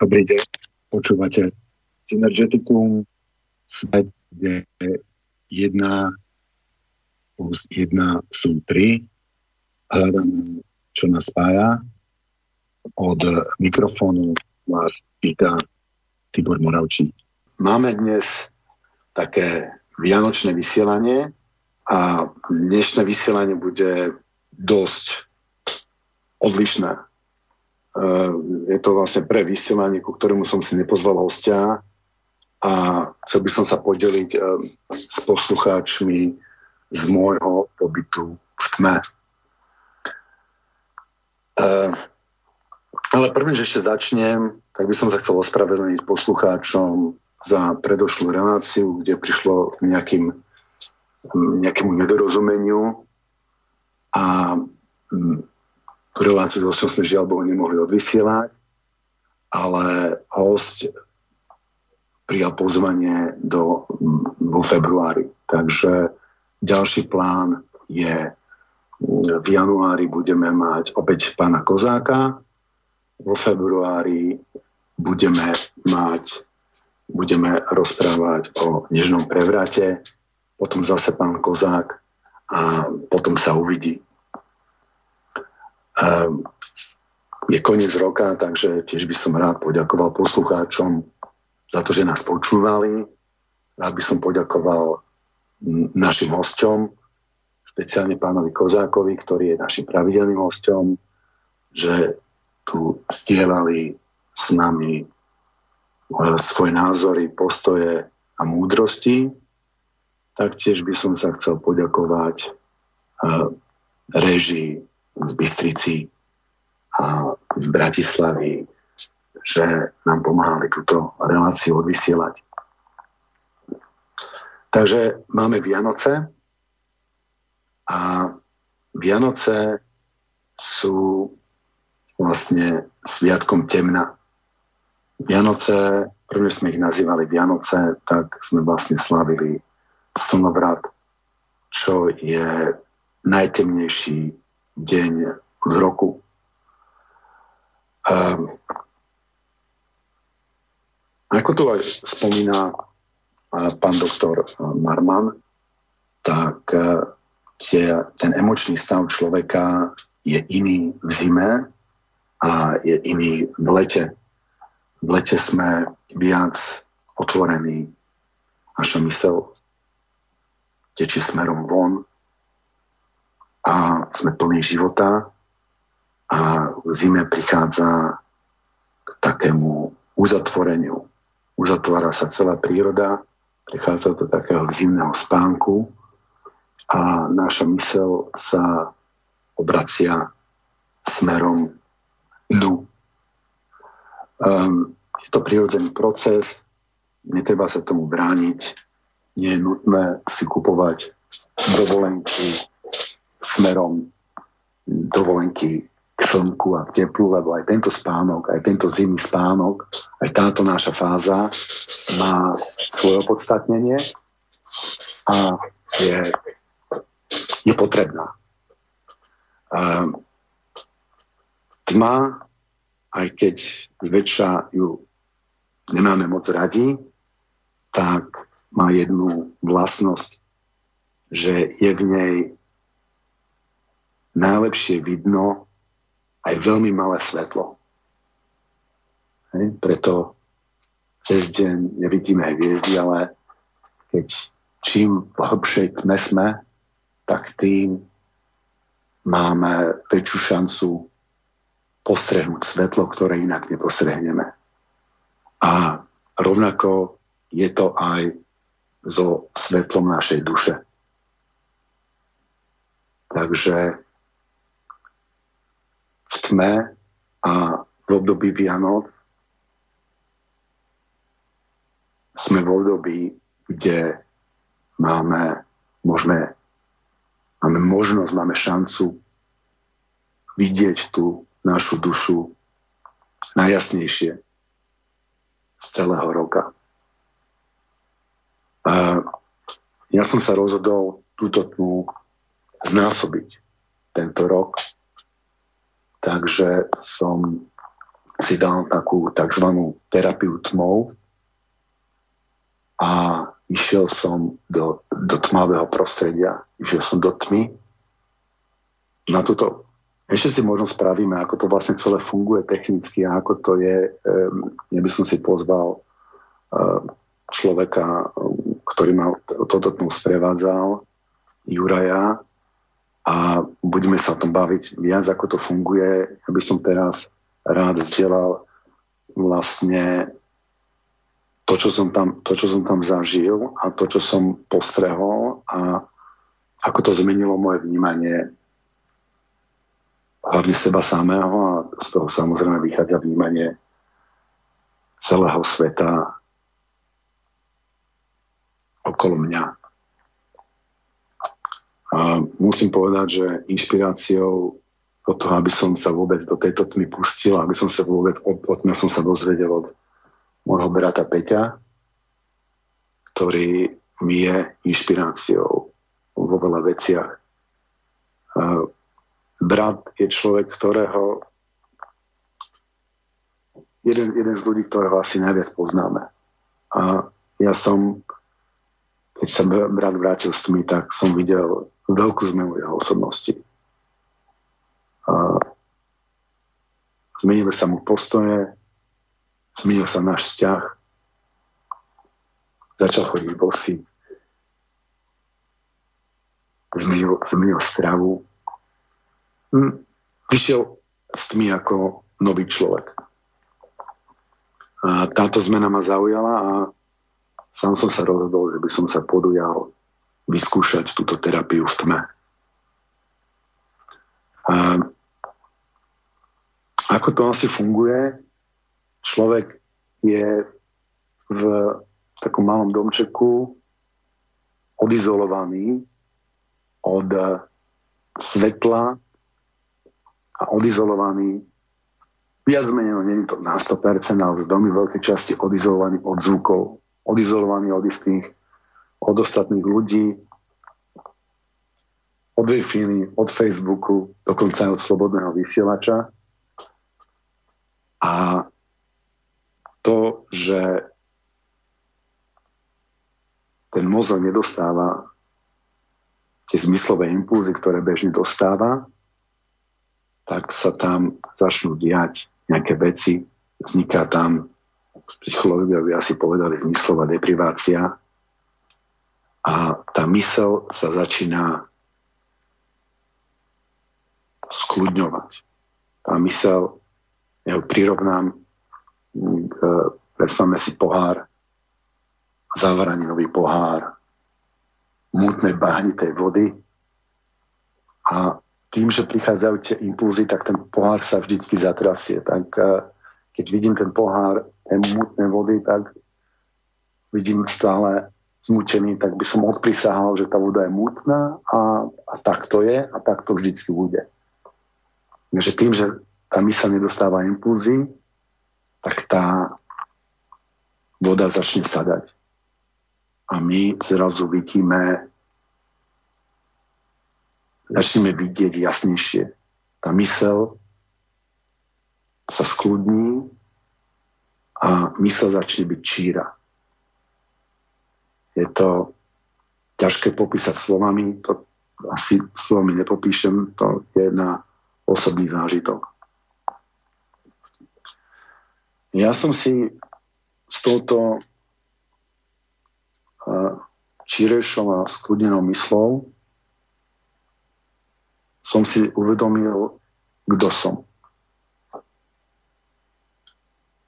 Dobrý deň, počúvate Synergeticum, svet, kde jedna plus jedna sú tri. Hľadáme, čo nás spája. Od mikrofónu vás pýta Tibor Moravčí. Máme dnes také vianočné vysielanie a dnešné vysielanie bude dosť odlišné je to vlastne pre vysielanie, ku ktorému som si nepozval hostia a chcel by som sa podeliť eh, s poslucháčmi z môjho pobytu v tme. Eh, ale prvne, že ešte začnem, tak by som sa chcel ospravedlniť poslucháčom za predošlú reláciu, kde prišlo k nejakým, nejakému nedorozumeniu a reláciu so sme žiaľ Bohu nemohli odvysielať, ale host prijal pozvanie do, vo februári. Takže ďalší plán je v januári budeme mať opäť pána Kozáka, vo februári budeme mať budeme rozprávať o nežnom prevrate, potom zase pán Kozák a potom sa uvidí. Ehm, je koniec roka, takže tiež by som rád poďakoval poslucháčom za to, že nás počúvali. Rád by som poďakoval našim hosťom, špeciálne pánovi Kozákovi, ktorý je našim pravidelným hosťom, že tu stielali s nami e, svoje názory, postoje a múdrosti. Taktiež by som sa chcel poďakovať e, režii z Bystrici a z Bratislavy, že nám pomáhali túto reláciu odvysielať. Takže máme Vianoce a Vianoce sú vlastne sviatkom temna. Vianoce, prvne sme ich nazývali Vianoce, tak sme vlastne slavili slnovrat, čo je najtemnejší deň v roku. Um, ako tu aj spomína pán doktor Marman, tak e, tie, ten emočný stav človeka je iný v zime a je iný v lete. V lete sme viac otvorení, naša mysel tečie smerom von, a sme plní života a v zime prichádza k takému uzatvoreniu. Uzatvára sa celá príroda, prichádza do takého zimného spánku a naša mysel sa obracia smerom dnu. Um, je to prirodzený proces, netreba sa tomu brániť, nie je nutné si kupovať dovolenky smerom dovolenky k slnku a k teplu, lebo aj tento spánok, aj tento zimný spánok, aj táto naša fáza má svoje opodstatnenie a je, je potrebná. Um, tma, aj keď zväčša ju nemáme moc radi, tak má jednu vlastnosť, že je v nej najlepšie vidno aj veľmi malé svetlo. Hej? Preto cez deň nevidíme hviezdy, ale keď čím v hlbšej tme sme, tak tým máme väčšiu šancu postrehnúť svetlo, ktoré inak nepostrehneme. A rovnako je to aj so svetlom našej duše. Takže v tme a v období Vianoc sme v období, kde máme, môžeme, máme možnosť, máme šancu vidieť tú našu dušu najjasnejšie z celého roka. A ja som sa rozhodol túto tmu znásobiť tento rok Takže som si dal takú tzv. terapiu tmou a išiel som do, do tmavého prostredia, išiel som do tmy. Na toto ešte si možno spravíme, ako to vlastne celé funguje technicky a ako to je. Ja by som si pozval človeka, ktorý ma toto tmu sprevádzal, Juraja, a budeme sa o tom baviť viac, ako to funguje. Ja by som teraz rád zdieľal vlastne to, čo som tam, to, čo som tam zažil a to, čo som postrehol a ako to zmenilo moje vnímanie hlavne seba samého a z toho samozrejme vychádza vnímanie celého sveta okolo mňa. A musím povedať, že inšpiráciou do toho, aby som sa vôbec do tejto tmy pustil, aby som sa vôbec, od, od som sa dozvedel od môjho brata Peťa, ktorý mi je inšpiráciou vo veľa veciach. Brat je človek, ktorého jeden, jeden z ľudí, ktorého asi najviac poznáme. A ja som, keď sa brat vrátil s tmy, tak som videl veľkú zmenu jeho osobnosti. A zmenili sa mu postoje, zmenil sa náš vzťah, začal chodiť bosy, zmenil, zmenil stravu, Hm, vyšiel s tmy ako nový človek. A táto zmena ma zaujala a sám som sa rozhodol, že by som sa podujal vyskúšať túto terapiu v tme. A ako to asi funguje? Človek je v takom malom domčeku odizolovaný od svetla a odizolovaný, viac menej, no nie je to na 100%, ale v domy veľkej časti odizolovaný od zvukov, odizolovaný od istých, od ostatných ľudí, od wi od Facebooku, dokonca aj od slobodného vysielača. A to, že ten mozog nedostáva tie zmyslové impulzy, ktoré bežne dostáva, tak sa tam začnú diať nejaké veci, vzniká tam, psychológovia by asi povedali, zmyslová deprivácia a tá mysel sa začína skľudňovať. Tá mysel, ja ho prirovnám, predstavme si pohár, zavaraninový pohár, mútnej bahnitej vody a tým, že prichádzajú tie impulzy, tak ten pohár sa vždycky zatrasie. Tak eh, keď vidím ten pohár tej mutnej vody, tak vidím stále zmučený, tak by som odprisahal, že tá voda je mutná a, a tak to je a tak to vždycky bude. Takže tým, že tá mysl nedostáva impulzy, tak tá voda začne sadať. A my zrazu vidíme začneme vidieť jasnejšie. Tá mysel sa skľudní a mysel začne byť číra. Je to ťažké popísať slovami, to asi slovami nepopíšem, to je na osobný zážitok. Ja som si s touto čírejšou a skľudnenou myslou som si uvedomil, kto som.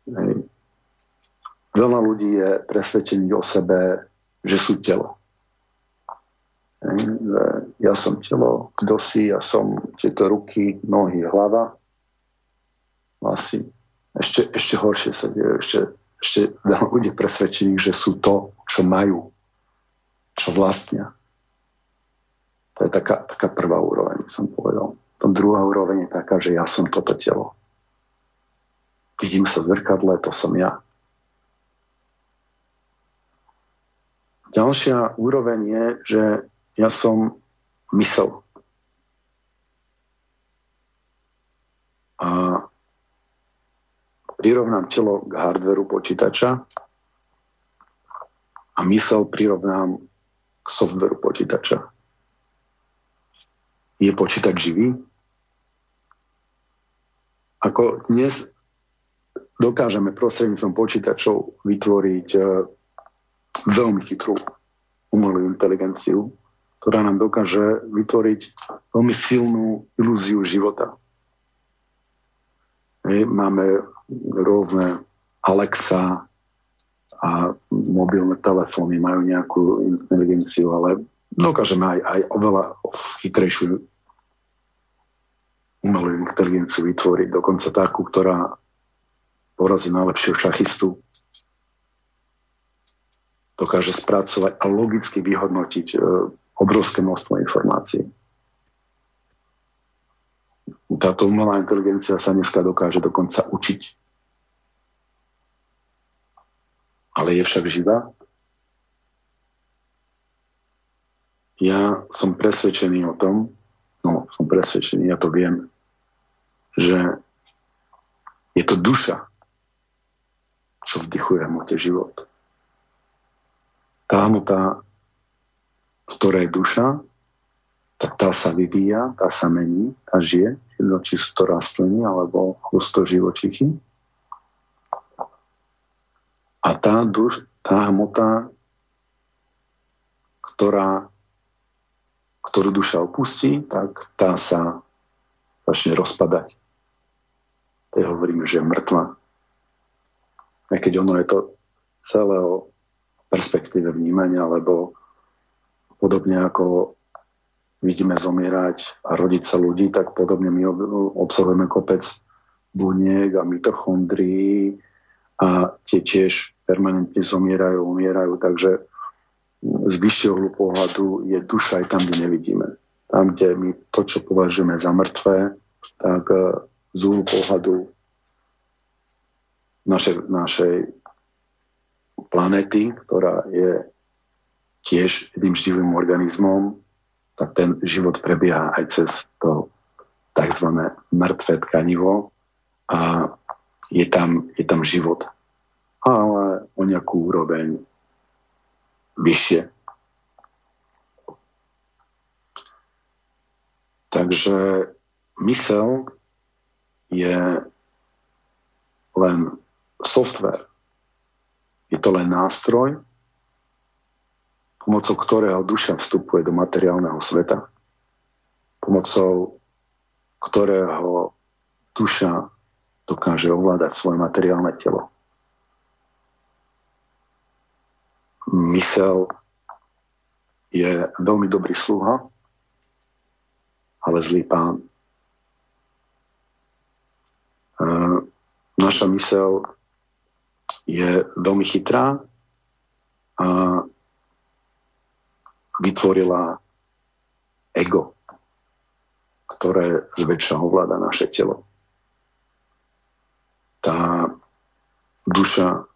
Hej. Veľa ľudí je presvedčených o sebe, že sú telo. Ja som telo, kto si, ja som tieto ruky, nohy, hlava. Asi ešte, ešte horšie sa deje, ešte, ešte veľa ľudí presvedčených, že sú to, čo majú, čo vlastnia. To je taká, taká prvá úroveň, som povedal. Tom druhá úroveň je taká, že ja som toto telo. Vidím sa v zrkadle, to som ja. Ďalšia úroveň je, že ja som mysel. A prirovnám telo k hardveru počítača a mysel prirovnám k softveru počítača. Je počítač živý? Ako dnes dokážeme prostredníctvom počítačov vytvoriť e, veľmi chytrú umelú inteligenciu, ktorá nám dokáže vytvoriť veľmi silnú ilúziu života. Hej, máme rôzne Alexa a mobilné telefóny majú nejakú inteligenciu, ale dokážeme aj, aj oveľa chytrejšiu umelú inteligenciu vytvoriť, dokonca takú, ktorá porazí najlepšieho šachistu, dokáže spracovať a logicky vyhodnotiť e, obrovské množstvo informácií. Táto umelá inteligencia sa dneska dokáže dokonca učiť. Ale je však živá? Ja som presvedčený o tom, no som presvedčený, ja to viem, že je to duša, čo vdychuje hmote život. Tá v ktorej duša, tak tá sa vyvíja, tá sa mení, tá žije, jedno či sú to rastliny alebo chusto živočichy. A tá, duš, tá hmota, ktorá, ktorú duša opustí, tak tá sa začne rozpadať. Tej hovoríme, že je mŕtva. Aj keď ono je to celé perspektíve vnímania, lebo podobne ako vidíme zomierať a rodiť sa ľudí, tak podobne my obsahujeme kopec buniek a mitochondrií a tie tiež permanentne zomierajú, umierajú, takže z vyššieho pohľadu je duša aj tam, kde nevidíme. Tam, kde my to, čo považujeme za mŕtve, tak e, z úhlu pohľadu našej, našej planety, ktorá je tiež jedným živým organizmom, tak ten život prebieha aj cez to tzv. mŕtve tkanivo a je tam, je tam život. Ale o nejakú úroveň vyššie. Takže mysel je len software. Je to len nástroj, pomocou ktorého duša vstupuje do materiálneho sveta, pomocou ktorého duša dokáže ovládať svoje materiálne telo. Mysel je veľmi dobrý sluha, ale zlý pán. Naša mysel je veľmi chytrá a vytvorila ego, ktoré zväčša ovláda naše telo. Tá duša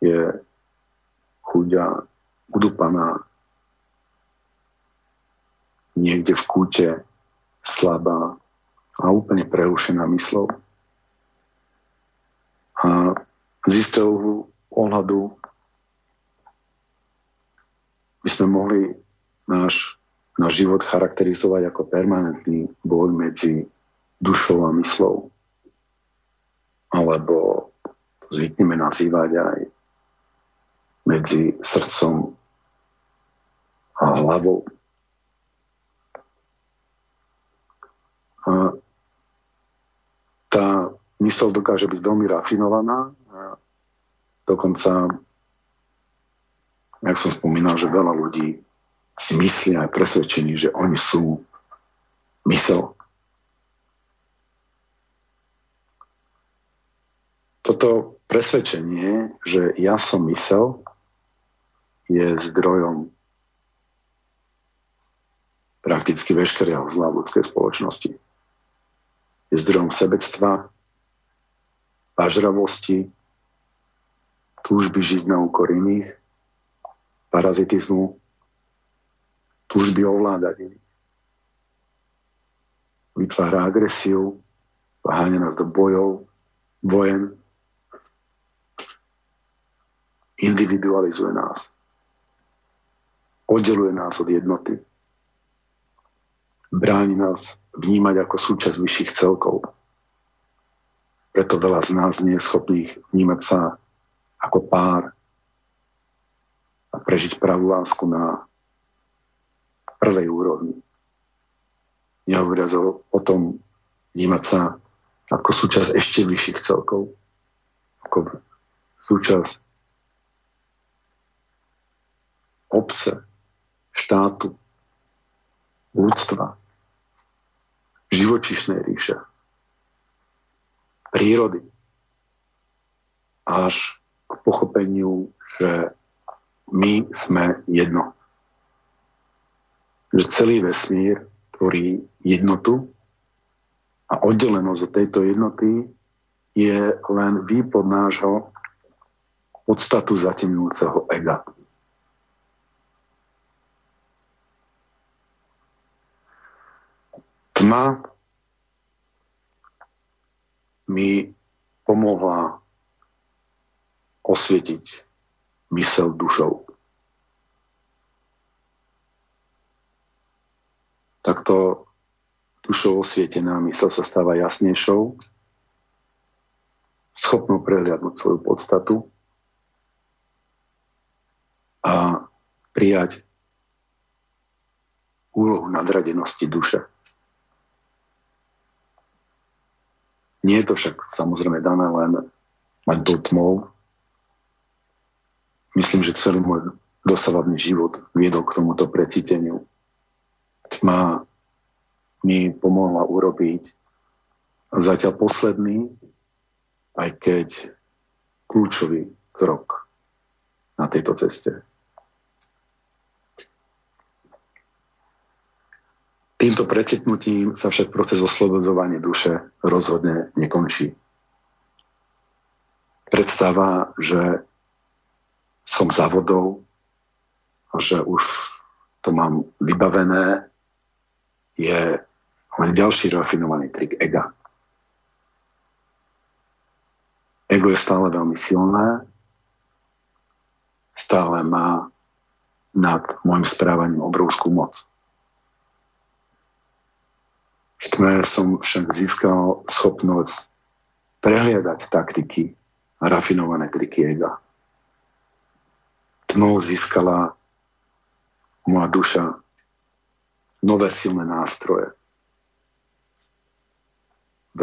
je chuďa, udupaná, niekde v kúte, slabá a úplne prerušená myslou. A z istého ohľadu by sme mohli náš, náš život charakterizovať ako permanentný boj medzi dušou a myslou. Alebo to zvykneme nazývať aj medzi srdcom a hlavou. A tá mysel dokáže byť veľmi rafinovaná, dokonca jak som spomínal, že veľa ľudí si myslia aj presvedčení, že oni sú mysel. Toto presvedčenie, že ja som mysel, je zdrojom prakticky veškerého zla ľudskej spoločnosti. Je zdrojom sebectva, pažravosti, túžby žiť na úkor iných, parazitizmu, tužby ovládať iných. Vytvára agresiu, váhania nás do bojov, vojen, individualizuje nás. Oddeluje nás od jednoty. Bráni nás vnímať ako súčasť vyšších celkov. Preto veľa z nás nie je schopných vnímať sa ako pár a prežiť pravú lásku na prvej úrovni. Nehovoriac o, o tom vnímať sa ako súčasť ešte vyšších celkov, ako súčasť obce, štátu, ľudstva, živočišnej ríše, prírody, až k pochopeniu, že my sme jedno. Že celý vesmír tvorí jednotu a oddelenosť od tejto jednoty je len výpod nášho podstatu zatemňujúceho ega. Tma mi pomohla osvietiť mysel dušou. Takto dušou osvietená mysel sa stáva jasnejšou, schopnou prehliadnúť svoju podstatu a prijať úlohu nadradenosti duše. Nie je to však samozrejme dané len, len tou tmou. Myslím, že celý môj dosavadný život viedol k tomuto precíteniu. Tma mi pomohla urobiť zatiaľ posledný, aj keď kľúčový krok na tejto ceste. Týmto precitnutím sa však proces oslobodzovania duše rozhodne nekončí. Predstava, že som za vodou že už to mám vybavené, je len ďalší rafinovaný trik ega. Ego je stále veľmi silné, stále má nad môjim správaním obrovskú moc. V tme som však získal schopnosť prehliadať taktiky a rafinované triky ega. Tmou získala moja duša. Nové silné nástroje. V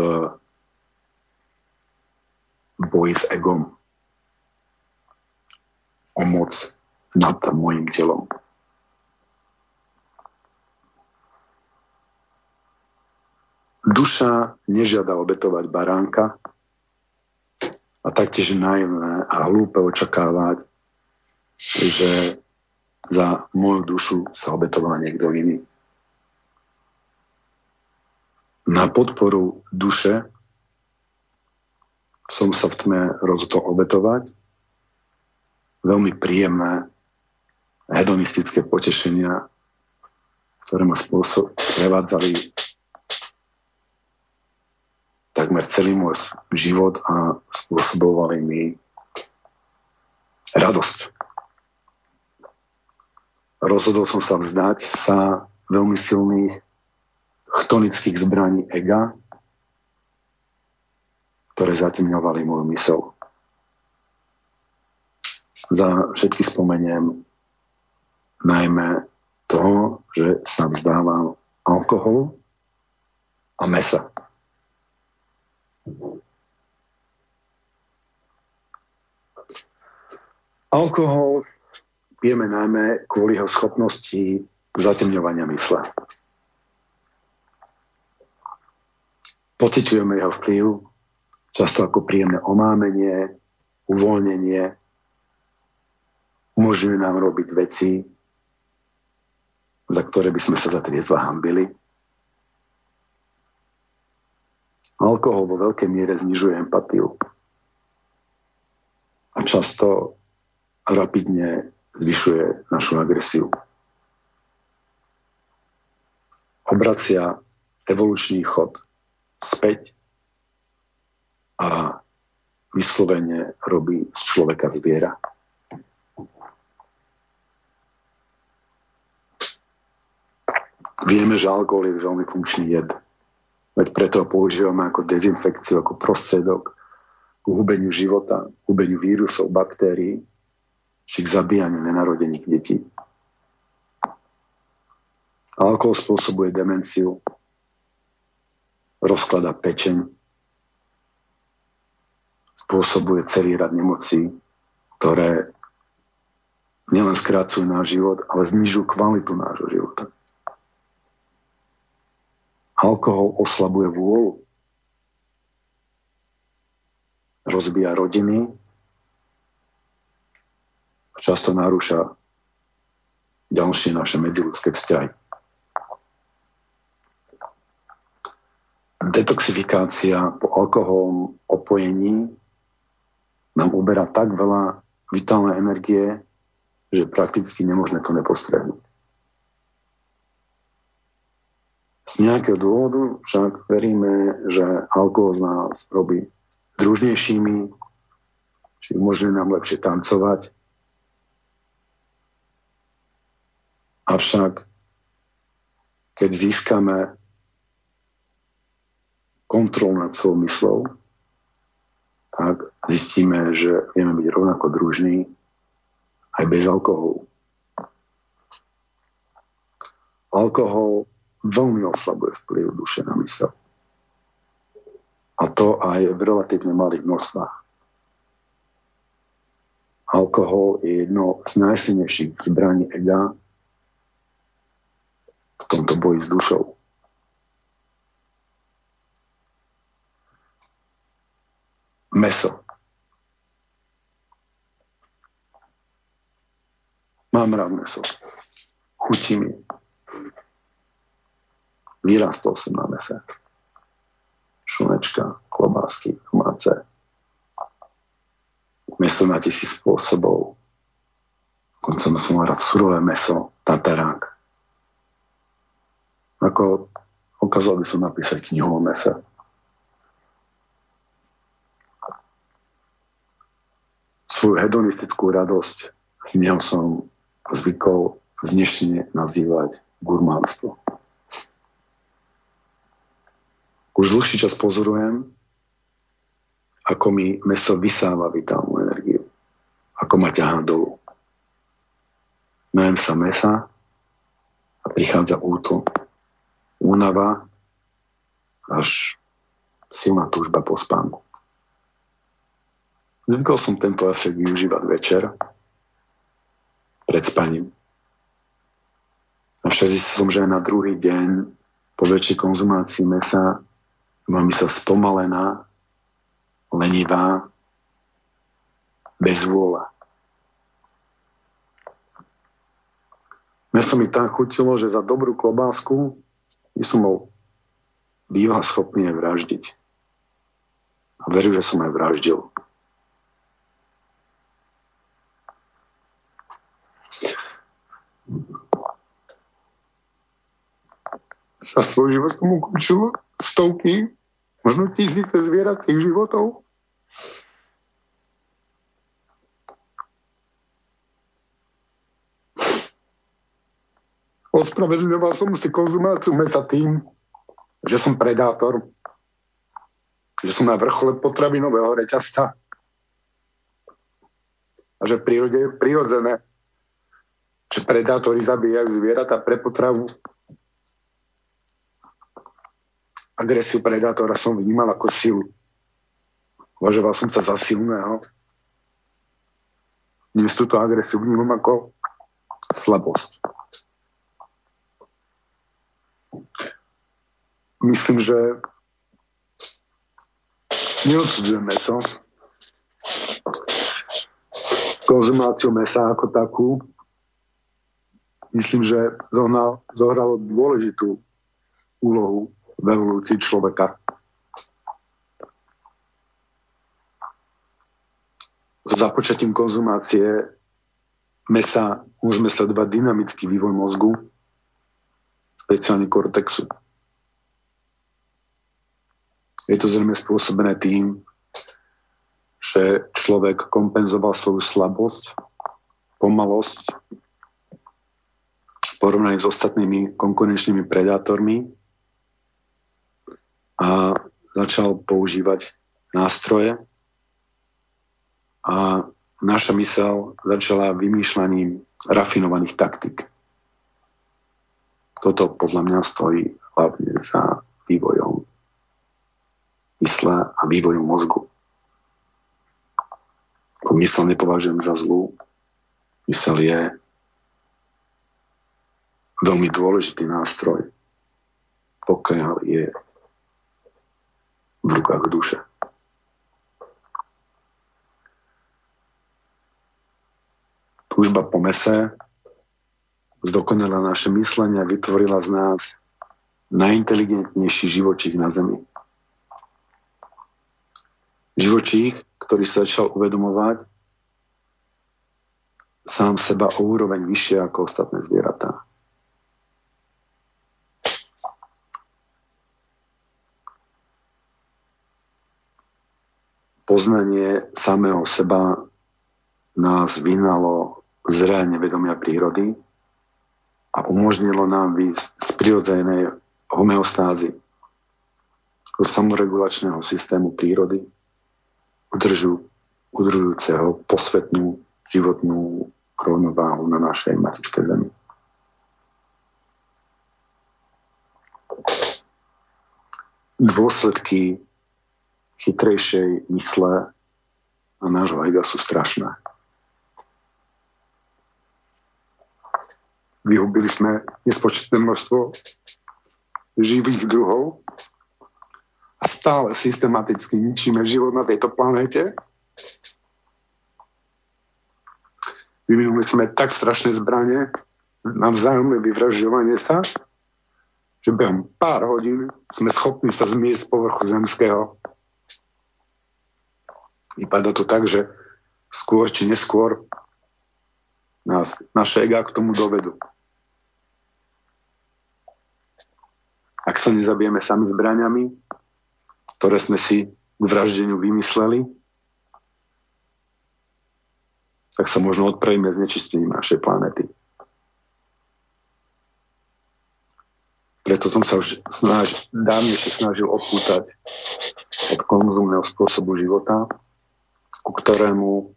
boji s egom. O moc nad môjim telom. Duša nežiada obetovať baránka a taktiež naivné a hlúpe očakávať, že za moju dušu sa obetoval niekto iný. Na podporu duše som sa v tme rozhodol obetovať. Veľmi príjemné hedonistické potešenia, ktoré ma spôsob, prevádzali takmer celý môj život a spôsobovali mi radosť. Rozhodol som sa vzdať sa veľmi silných chtonických zbraní ega, ktoré zatemňovali môj mysel. Za všetky spomeniem najmä toho, že sa vzdávam alkoholu a mesa. Alkohol pijeme najmä kvôli jeho schopnosti zatemňovania mysle. Pociťujeme jeho vplyv často ako príjemné omámenie, uvoľnenie, umožňuje nám robiť veci, za ktoré by sme sa za triezva hambili. Alkohol vo veľkej miere znižuje empatiu. A často rapidne zvyšuje našu agresiu. Obracia evolučný chod späť a vyslovene robí z človeka zviera. Vieme, že alkohol je veľmi funkčný jed. Veď preto ho používame ako dezinfekciu, ako prostriedok k hubeniu života, hubeniu vírusov, baktérií, či k zabíjaniu nenarodených detí. Alkohol spôsobuje demenciu, rozklada pečeň, spôsobuje celý rad nemocí, ktoré nielen skrácujú náš život, ale znižujú kvalitu nášho života. Alkohol oslabuje vôľu, rozbíja rodiny, často narúša ďalšie naše medziludské vzťahy. Detoxifikácia po alkoholom opojení nám uberá tak veľa vitálnej energie, že prakticky nemôžeme to nepostrednúť. Z nejakého dôvodu však veríme, že alkohol z nás robí družnejšími, či umožňuje nám lepšie tancovať. Avšak keď získame kontrolu nad svojou myslou, tak zistíme, že vieme byť rovnako družní aj bez alkoholu. Alkohol veľmi oslabuje vplyv duše na mysel. A to aj v relatívne malých množstvách. Alkohol je jedno z najsilnejších zbraní ega v tomto boji s dušou. Meso. Mám rád meso. Chutí mi. Vyrastol som na mese šunečka, klobásky, domáce. Meso na tisíc spôsobov. Koncom som rád surové meso, tatarák. Ako okázal by som napísať knihu o mese. Svoju hedonistickú radosť z neho som zvykol znešne nazývať gurmánstvo. Už dlhší čas pozorujem, ako mi meso vysáva vitálnu energiu. Ako ma ťahá dolu. Najem sa mesa a prichádza úto. Únava až silná túžba po spánku. Zvykol som tento efekt využívať večer pred spaním. Avšak zistil som, že aj na druhý deň po väčšej konzumácii mesa má mysl spomalená, lenivá, bez vôľa. Mne sa mi tak chutilo, že za dobrú klobásku bol býval schopný aj vraždiť. A verím, že som aj vraždil. Za svoj život tomu končilo stovky, možno tisíce zvieracích životov. Ospravedlňoval som si konzumáciu mesa tým, že som predátor, že som na vrchole potravinového reťazca a že v prírode je prirodzené, že predátori zabíjajú zvieratá pre potravu agresiu predátora som vnímal ako silu. Uvažoval som sa za silného. Dnes túto agresiu vnímam ako slabosť. Myslím, že neodsudzujem meso. Konzumáciu mesa ako takú myslím, že zohralo dôležitú úlohu v evolúcii človeka. S započatím konzumácie mesa môžeme sledovať dynamický vývoj mozgu, speciálne kortexu. Je to zrejme spôsobené tým, že človek kompenzoval svoju slabosť, pomalosť porovnaní s ostatnými konkurenčnými predátormi a začal používať nástroje a naša mysel začala vymýšľaním rafinovaných taktik. Toto podľa mňa stojí hlavne za vývojom mysle a vývojom mozgu. Ako mysel nepovažujem za zlú. Mysel je veľmi dôležitý nástroj, pokiaľ je v rukách duše. Túžba po mese zdokonala naše myslenie a vytvorila z nás najinteligentnejší živočích na Zemi. Živočích, ktorý sa začal uvedomovať sám seba o úroveň vyššie ako ostatné zvieratá. Poznanie samého seba nás vynalo z vedomia prírody a umožnilo nám výsť z prirodzenej homeostázy do samoregulačného systému prírody udržu, udržujúceho posvetnú životnú rovnováhu na našej matičke Zemi. Dôsledky chytrejšej mysle a nášho ega sú strašné. Vyhubili sme nespočetné množstvo živých druhov a stále systematicky ničíme život na tejto planéte. Vyvinuli sme tak strašné zbranie na vzájomné vyvražďovanie sa, že behom pár hodín sme schopní sa zmiesť z povrchu zemského. Vypadá to tak, že skôr či neskôr nás naše ega k tomu dovedú. Ak sa nezabijeme sami zbraniami, ktoré sme si k vraždeniu vymysleli, tak sa možno odpravíme znečistením našej planety. Preto som sa už snaž, dávnejšie snažil odpútať od konzumného spôsobu života, ku ktorému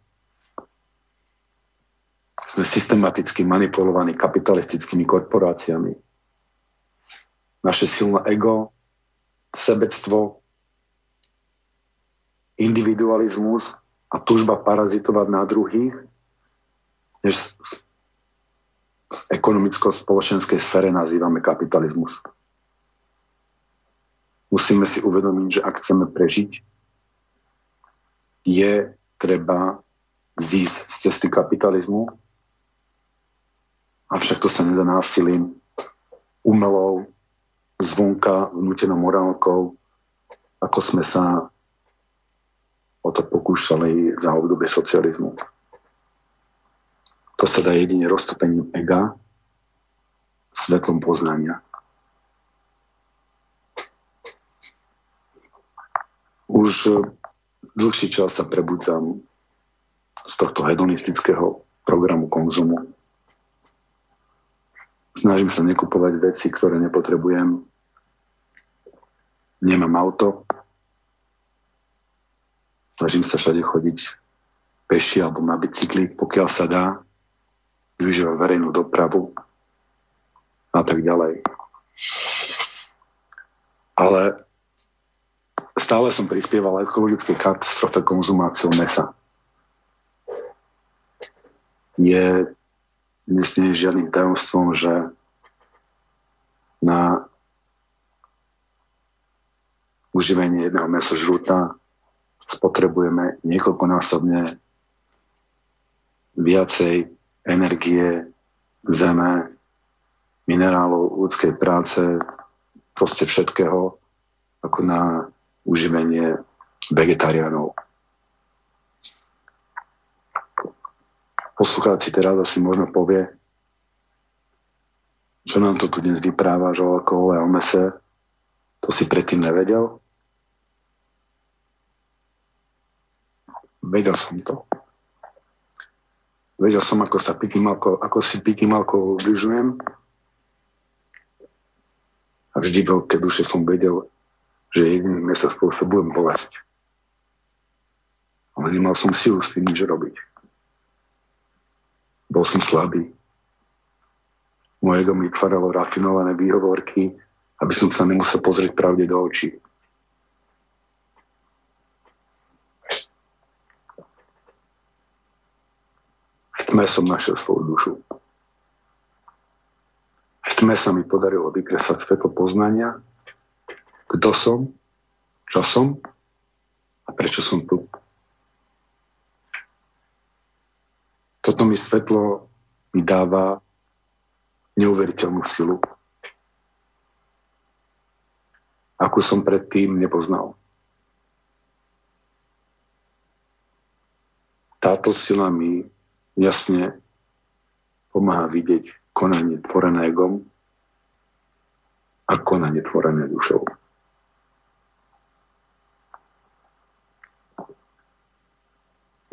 sme systematicky manipulovaní kapitalistickými korporáciami. Naše silné ego, sebectvo, individualizmus a tužba parazitovať na druhých, než v ekonomicko-spoločenskej sfére nazývame kapitalizmus. Musíme si uvedomiť, že ak chceme prežiť, je treba zísť z cesty kapitalizmu, avšak to sa nedá násilím, umelou, zvonka, vnútenou morálkou, ako sme sa o to pokúšali za obdobie socializmu. To sa dá jedine roztopením ega, svetlom poznania. Už dlhší čas sa prebudzam z tohto hedonistického programu konzumu. Snažím sa nekupovať veci, ktoré nepotrebujem. Nemám auto, Snažím sa všade chodiť peši alebo na bicykli, pokiaľ sa dá. Využívať verejnú dopravu a tak ďalej. Ale stále som prispieval ekologickej katastrofe konzumáciou mesa. Je dnes nie je žiadnym tajomstvom, že na užívanie jedného mesožrúta spotrebujeme niekoľkonásobne viacej energie, zeme, minerálov, ľudskej práce, proste všetkého, ako na uživenie vegetariánov. Poslucháci teraz asi možno povie, čo nám to tu dnes vyprávaš o alkohole a o mese, to si predtým nevedel? vedel som to. Vedel som, ako sa Pitimalko, ako si Pitimalko ubližujem. A vždy v veľké duše som vedel, že jediným sa spôsobujem bolesť. Ale nemal som silu s tým nič robiť. Bol som slabý. Moje ego mi tvaralo rafinované výhovorky, aby som sa nemusel pozrieť pravde do očí. tme som našiel svoju dušu. V tme sa mi podarilo vykresať svetlo poznania, kto som, čo som a prečo som tu. Mi svetlo mi dáva neuveriteľnú silu, akú som predtým nepoznal. Táto sila mi jasne pomáha vidieť konanie tvorené egom a konanie tvorené dušou.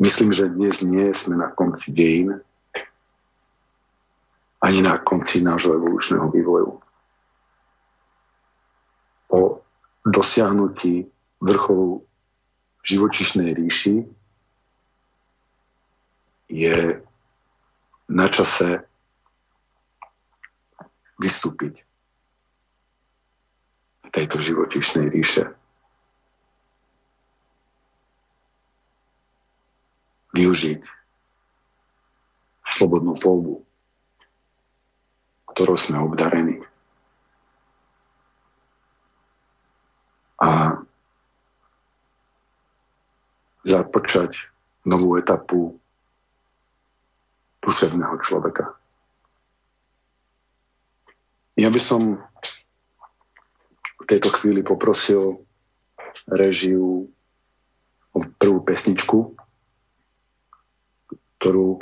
Myslím, že dnes nie sme na konci dejín, ani na konci nášho evolučného vývoju. Po dosiahnutí vrcholu živočišnej ríši je na čase vystúpiť z tejto životišnej ríše. Využiť slobodnú voľbu, ktorou sme obdarení. A započať novú etapu duševného človeka. Ja by som v tejto chvíli poprosil režiu o prvú pesničku, ktorú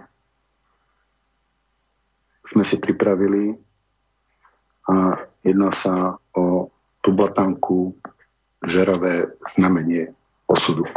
sme si pripravili a jedná sa o tú blatanku žeravé znamenie osudu.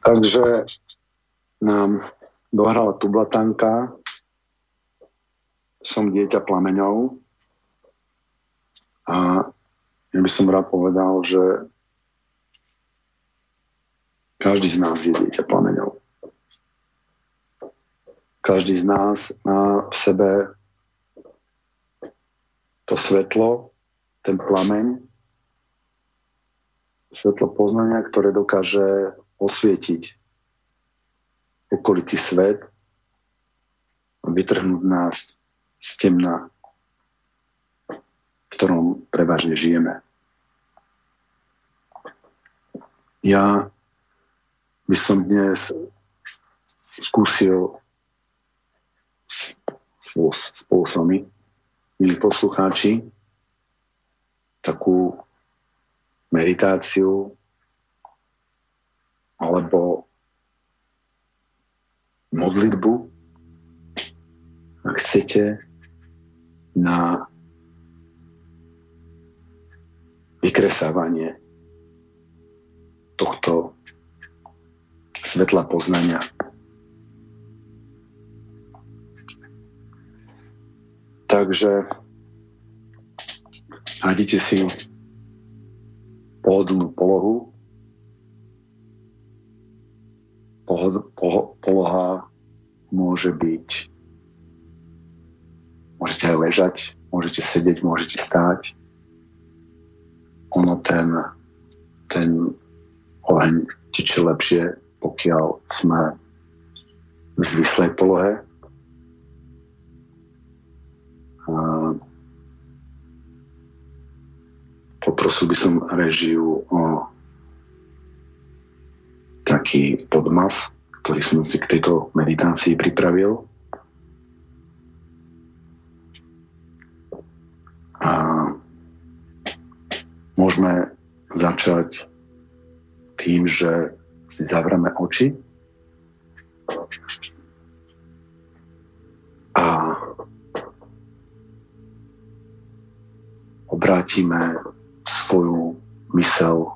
Takže nám dohrala tublatanka, som dieťa plameňov a ja by som rád povedal, že každý z nás je dieťa plameňov. Každý z nás má v sebe to svetlo, ten plameň, svetlo poznania, ktoré dokáže osvietiť okolitý svet, vytrhnúť nás z temna, v ktorom prevažne žijeme. Ja by som dnes skúsil spolu s vami, milí poslucháči, takú meditáciu alebo modlitbu, ak chcete, na vykresávanie tohto svetla poznania. Takže nájdete si pohodlnú polohu. Poloha môže byť môžete aj ležať, môžete sedieť, môžete stáť. Ono ten, ten oheň teče lepšie, pokiaľ sme v zvislej polohe. A poprosil by som režiu o taký podmas, ktorý som si k tejto meditácii pripravil. A môžeme začať tým, že si zavrieme oči a obrátime svoju mysel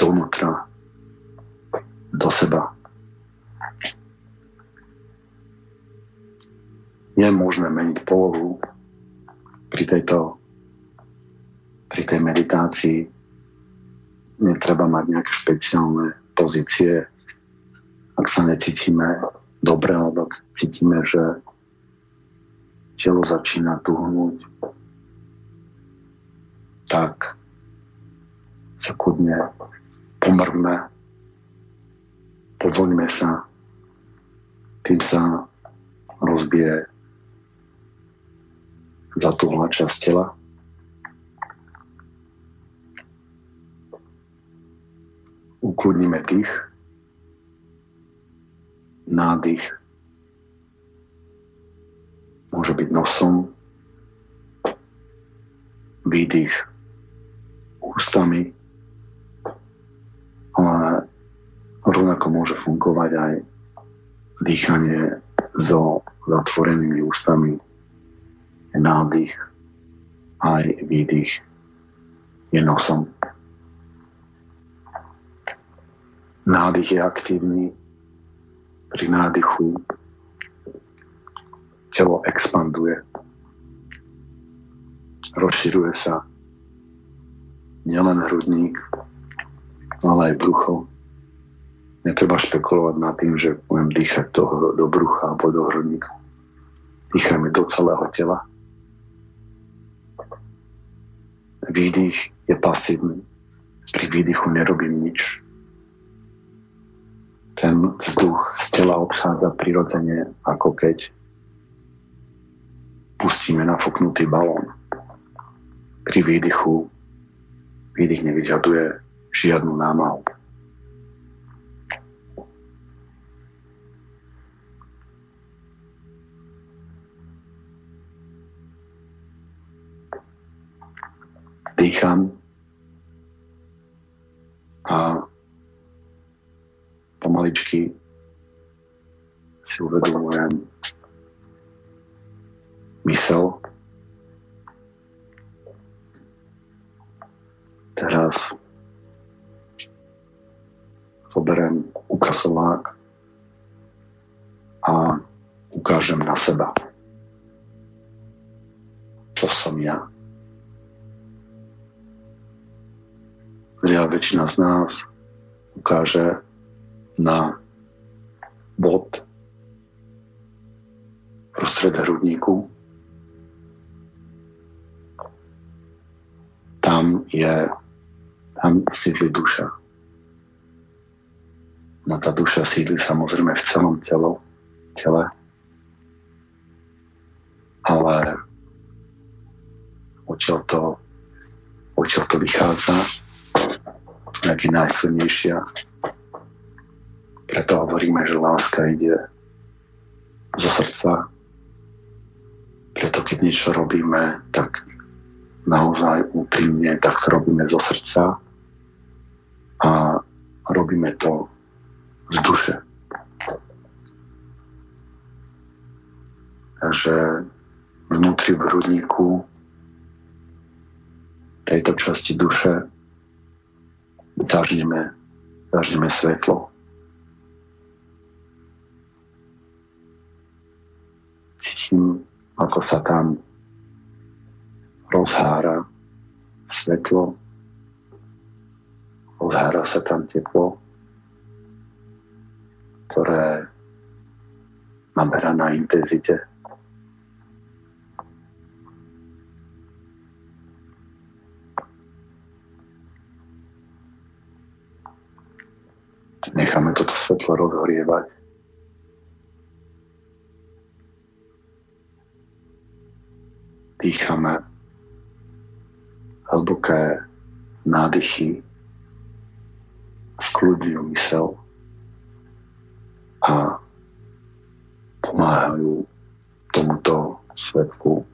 dovnútra, do seba. Je možné meniť polohu, pri tejto pri tej meditácii netreba mať nejaké špeciálne pozície. Ak sa necítime dobre, alebo ak cítime, že telo začína tuhnúť, tak sa kudne pomrvme, povoľme sa, tým sa rozbije zatúhla časť tela. Ukludníme tých, nádych môže byť nosom, výdych ústami, rovnako môže fungovať aj dýchanie so zatvorenými ústami nádych aj výdych je nosom. Nádych je aktívny. Pri nádychu telo expanduje. Rozširuje sa nielen hrudník, ale aj brucho. Netreba špekulovať nad tým, že budem dýchať do, do brucha alebo do hrudníka. Dýchajme do celého tela. Výdych je pasívny. Pri výdychu nerobím nič. Ten vzduch z tela odchádza prirodzene, ako keď pustíme nafúknutý balón. Pri výdychu výdych nevyžaduje žiadnu námahu. Dýcham a pomaličky si uvedomujem mysel. Teraz zoberiem ukazovák a ukážem na seba. Čo som ja. Zria väčšina z nás ukáže na bod prostred hrudníku. Tam je, tam sídli duša. No tá duša sídli samozrejme v celom telo, tele, ale odtiaľ to, odtiaľ to vychádza, nejaký najsilnejšia. Preto hovoríme, že láska ide zo srdca. Preto keď niečo robíme, tak naozaj úprimne, tak to robíme zo srdca a robíme to z duše. Takže vnútri v hrudníku tejto časti duše zažneme, zažneme svetlo. Cítim, ako sa tam rozhára svetlo, rozhára sa tam teplo, ktoré naberá na intenzite. Svetlo rozhorievať. Dýchame hlboké nádychy, skľudňujú mysel a pomáhajú tomuto svetlu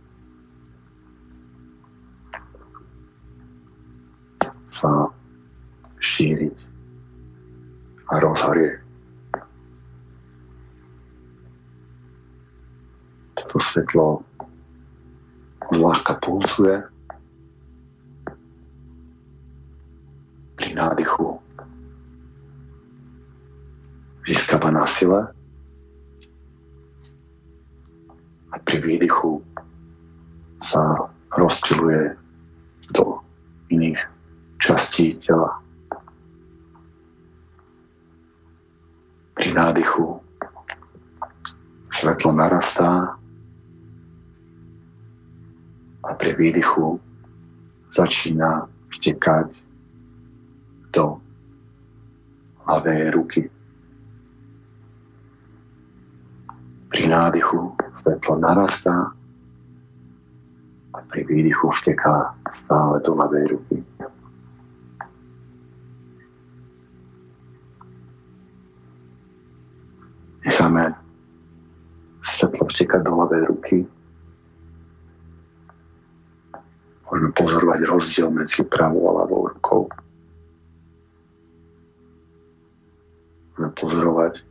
sa šíriť a rozhorie. Toto svetlo zľahka pulzuje pri nádychu získava na sile a pri výdychu sa rozptiluje do iných častí tela. pri nádychu svetlo narastá a pri výdychu začína vtekať do ľavej ruky. Pri nádychu svetlo narastá a pri výdychu vteká stále do ľavej ruky. necháme svetlo vtekať do ľavej ruky. Môžeme pozorovať rozdiel medzi pravou a ľavou rukou. Môžeme pozorovať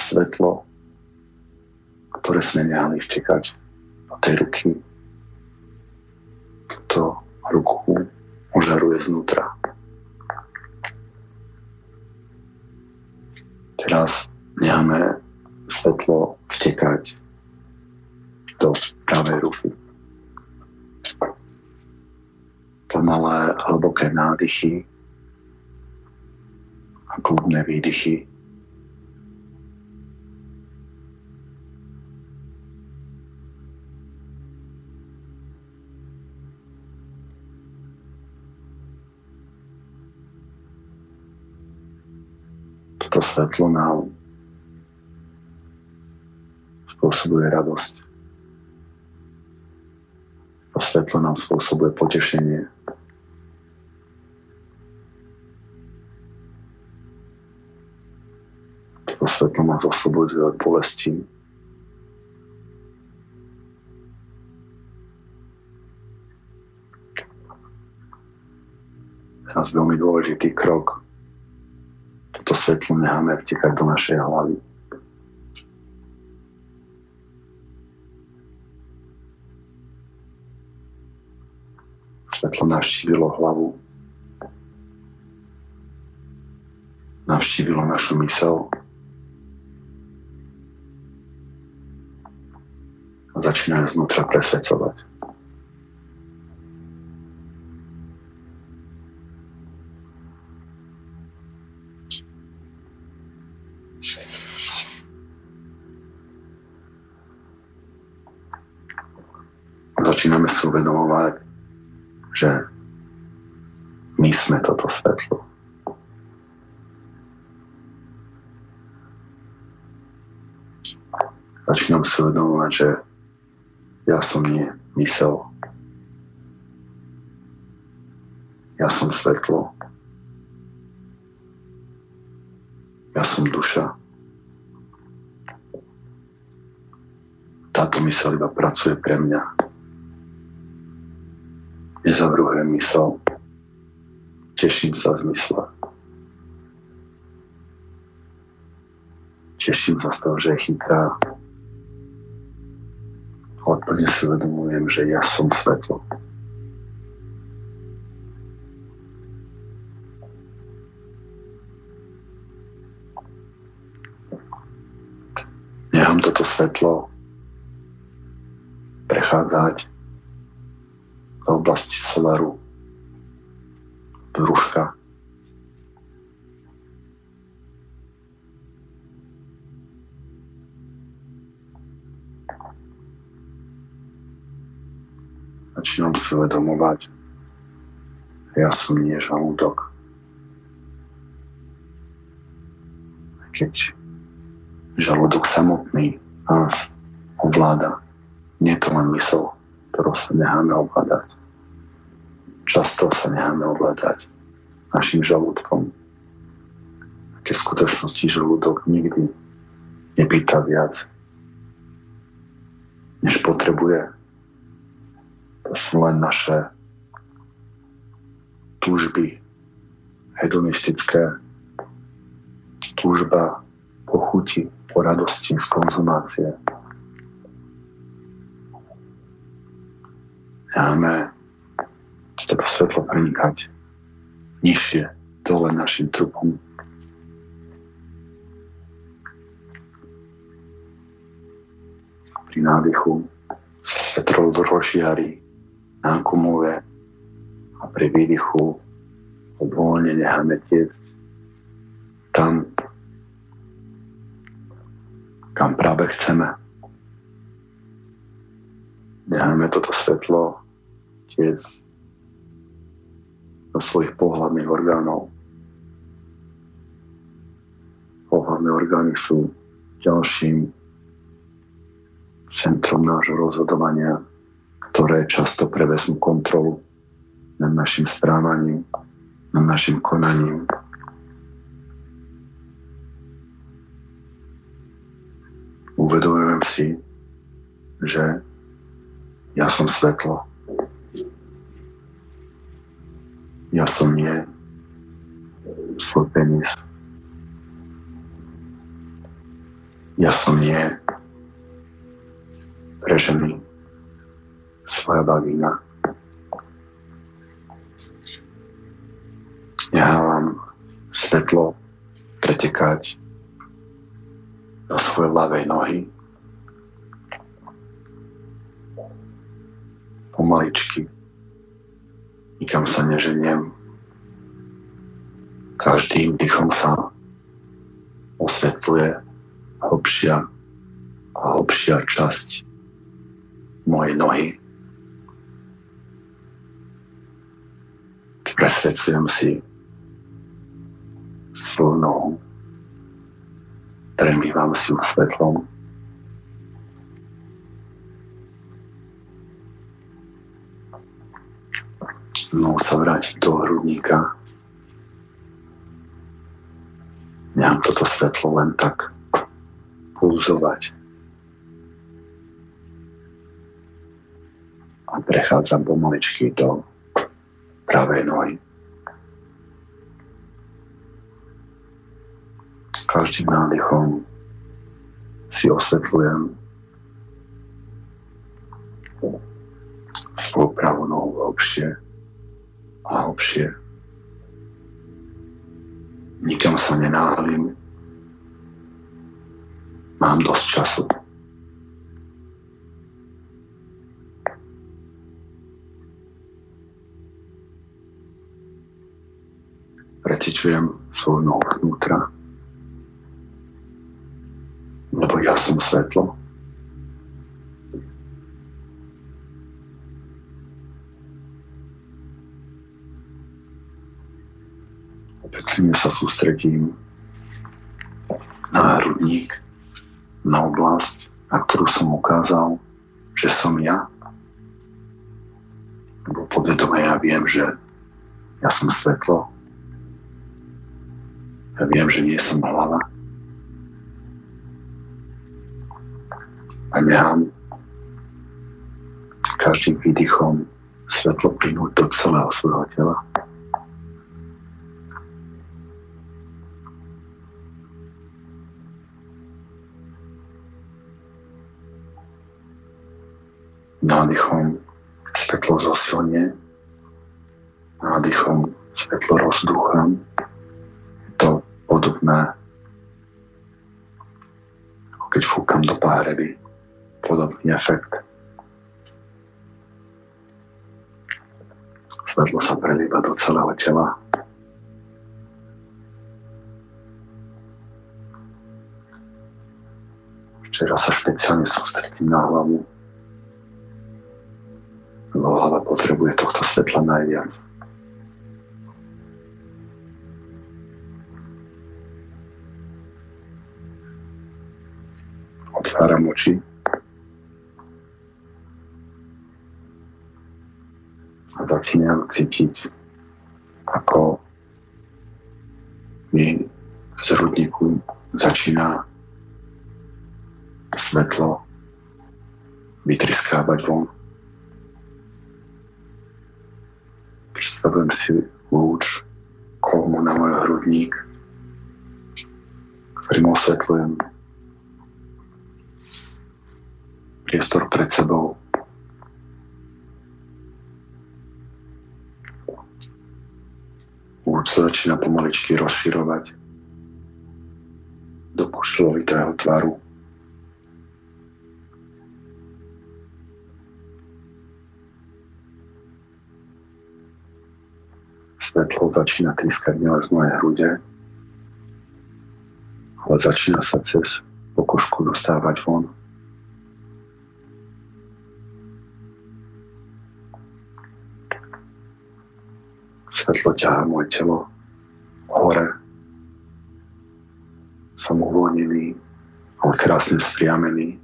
svetlo, ktoré sme nehali vtekať do tej ruky. Toto ruku ožaruje znútra. Teraz necháme svetlo vtekať do pravej ruky. Pomalé, hlboké nádychy a kľudné výdychy. Toto svetlo nám spôsobuje radosť. To svetlo nám spôsobuje potešenie. To svetlo nás osloboduje od bolesti. Teraz veľmi dôležitý krok. Toto svetlo necháme vtekať do našej hlavy. svetlo navštívilo hlavu. navštívilo našu mysel a začínajú znútra presvedcovať. začíname si uvedomovať, že my sme toto svetlo. Začínam si uvedomovať, že ja som nie mysel. Ja som svetlo. Ja som duša. Táto mysel iba pracuje pre mňa nezavrujem mysel, teším sa v mysle. Teším sa z toho, že je chytrá. Plne si uvedomujem, že ja som svetlo. Nechám toto svetlo prechádzať v oblasti severu Ruška. Začínam si uvedomovať, ja som nie žalúdok. Keď žalúdok samotný nás ovláda, nie to len mysel, ktorou sa necháme ovládať. Často sa necháme ovládať našim žalúdkom. Aké v skutočnosti žalúdok nikdy nepýta viac, než potrebuje. Sú len naše túžby hedonistické, túžba po chuti, po radosti z konzumácie, Máme toto svetlo prenikať nižšie dole našim trupom. Pri nádychu sa svetlo rozžiari, nákumuje a pri výdychu voľne necháme tiecť tam, kam práve chceme. Necháme toto svetlo tiec do svojich pohľadných orgánov. Pohľadné orgány sú ďalším centrom nášho rozhodovania, ktoré často prevezmú kontrolu nad našim správaním, nad našim konaním. Uvedomujem si, že ja som svetlo. ja som nie svoj penis. Ja som nie pre ženy svoja vagína. Nechávam svetlo pretekať do svojej ľavej nohy. Pomaličky nikam sa neženiem. Každým dýchom sa osvetľuje hlbšia a hlbšia časť mojej nohy. Presvedcujem si svoju nohu. Premývam si ju svetlom znovu sa vrátiť do hrudníka. Nechám toto svetlo len tak pulzovať. A prechádzam pomaličky do pravej nohy. Každým nádychom si osvetľujem svoju pravú nohu hlbšie a hlbšie. Nikam sa nenáhlim. Mám dosť času. Precičujem svoju nohu vnútra. Lebo ja som svetlo. Pekne sa sústredím na hrudník, na oblasť, na ktorú som ukázal, že som ja. Lebo podvedome ja viem, že ja som svetlo. Ja viem, že nie som hlava. A nechám každým výdychom svetlo plynúť do celého svojho tela. nádychom svetlo zosilne, nádychom svetlo rozdúcham. Podobné, keď fúkam do páreby. Podobný efekt. Svetlo sa prelíba do celého tela. Včera sa špeciálne sústredím na hlavu hlava potrebuje tohto svetla najviac. Otváram oči. A začínam cítiť, ako mi z hrudníku začína svetlo vytryskávať von. Predstavujem si lúč kolmu na môj hrudník, ktorým osvetľujem priestor pred sebou. Lúč sa začína pomaličky rozširovať do kušľovitého tvaru. svetlo začína trískať nielen z mojej hrude, ale začína sa cez pokožku dostávať von. Svetlo ťahá moje telo hore. Som uvoľnený, ale krásne striamený.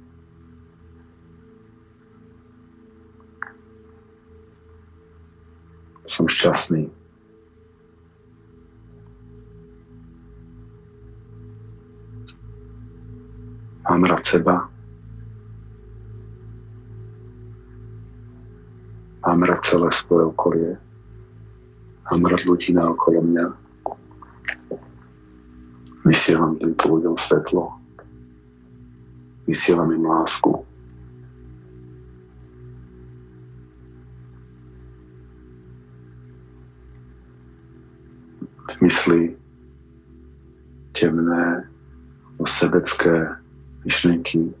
Som šťastný. Mám rád seba. Mám rád celé svoje okolie. Mám rád ľudí na okolo mňa. Vysielam týmto ľuďom svetlo. Vysielam im lásku. Mysli temné, sebecké, myšlienky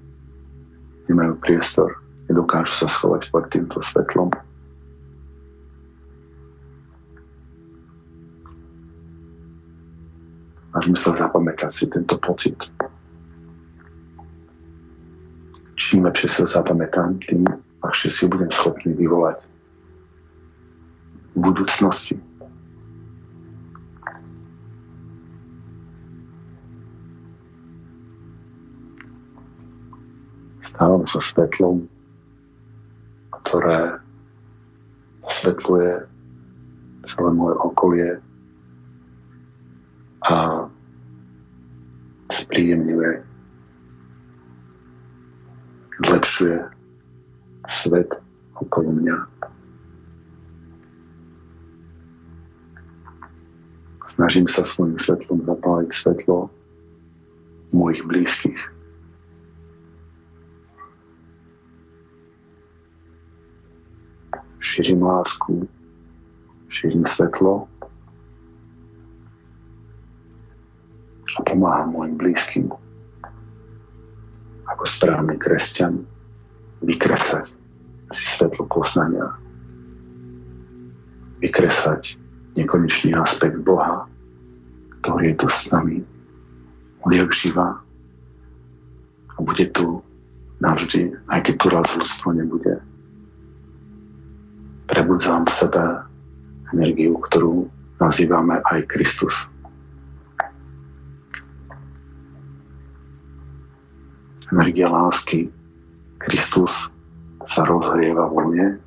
nemajú priestor, nedokážu sa schovať pod týmto svetlom. Máš sa zapamätať si tento pocit. Čím lepšie sa zapamätám, tým ľahšie si budem schopný vyvolať v budúcnosti. stávam sa svetlom, ktoré osvetľuje celé moje okolie a spríjemňuje, zlepšuje svet okolo mňa. Snažím sa svojim svetlom zapáliť svetlo mojich blízkych. šírim lásku, šírim svetlo a pomáham môjim blízkym ako správny kresťan vykresať si svetlo poznania, vykresať nekonečný aspekt Boha, ktorý je tu s nami, odjak živa a bude tu navždy, aj keď tu raz ľudstvo nebude. Prebudzám v sebe energiu, ktorú nazývame aj Kristus. Energia lásky. Kristus sa rozhrieva vo mne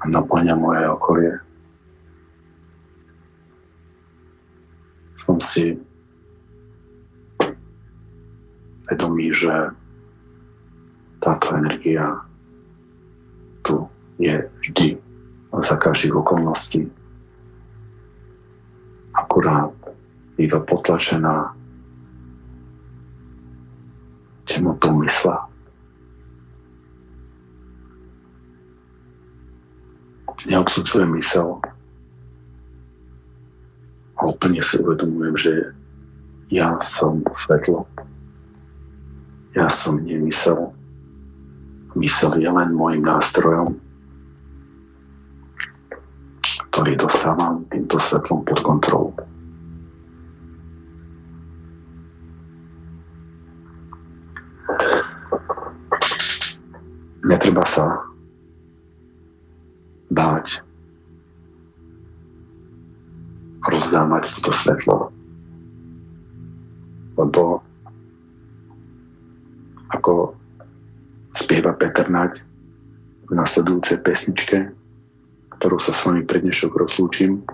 a naplňa moje okolie. Som si vedomý, že táto energia tu je vždy za každých okolností. Akurát je to potlačená temnotou mysla. Neodsudzujem mysel a úplne si uvedomujem, že ja som svetlo. Ja som nemysel. Mysel je len môjim nástrojom, ktorý dostávam týmto svetlom pod kontrolu. Netreba sa báť rozdávať toto svetlo. Lebo ako spieva Peter Naď v nasledujúcej pesničke, ktorú sa s vami pre dnešok rozlúčim.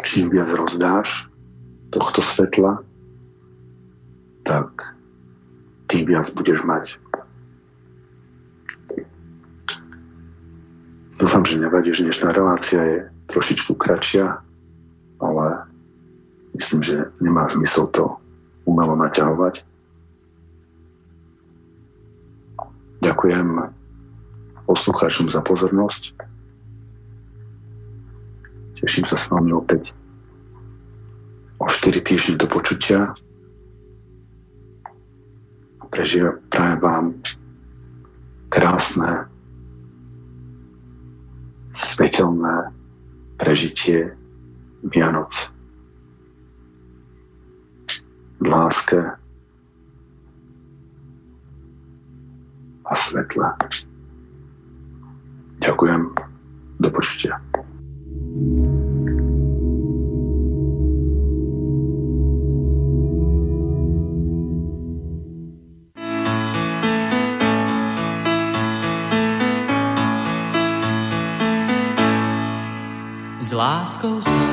Čím viac rozdáš tohto svetla, tak tým viac budeš mať. Dúfam, že nevadí, že dnešná relácia je trošičku kratšia, ale myslím, že nemá zmysel to umelo naťahovať. Ďakujem poslucháčom za pozornosť. Teším sa s vami opäť o 4 týždne do počutia. Prežijem, prajem vám krásne, svetelné prežitie Vianoc v láske a svetle. Ďakujem. Do počutia. S láskou sa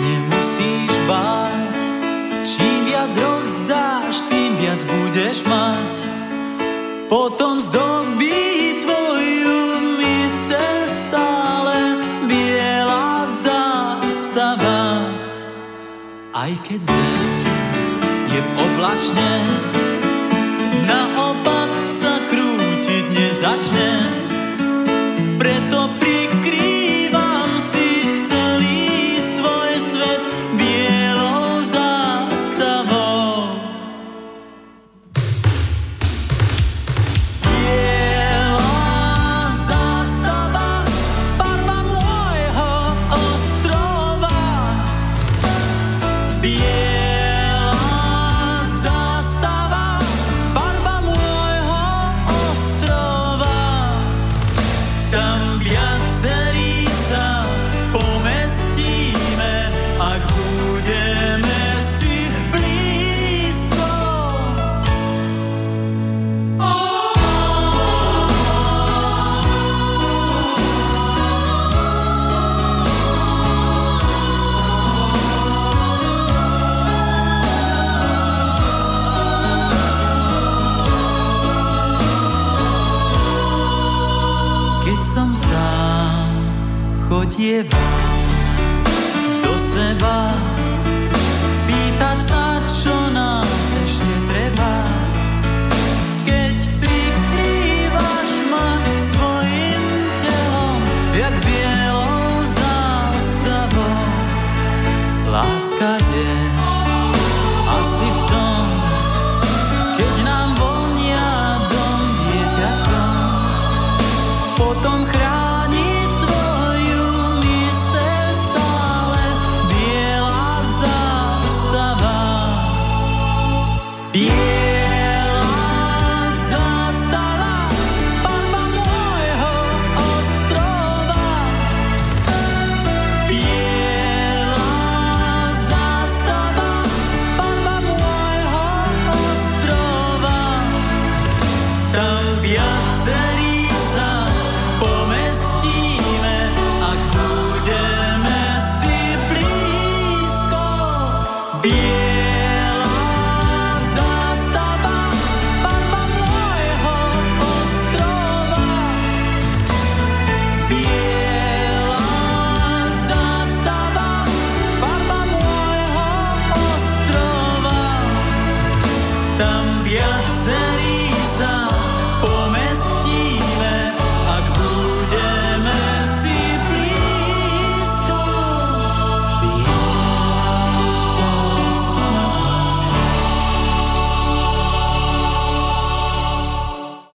nemusíš báť, čím viac rozdáš, tým viac budeš mať. Potom zdobí tvoju mysel stále biela zástava. Aj keď zem je v oblačne, naopak sa krútiť nezačne.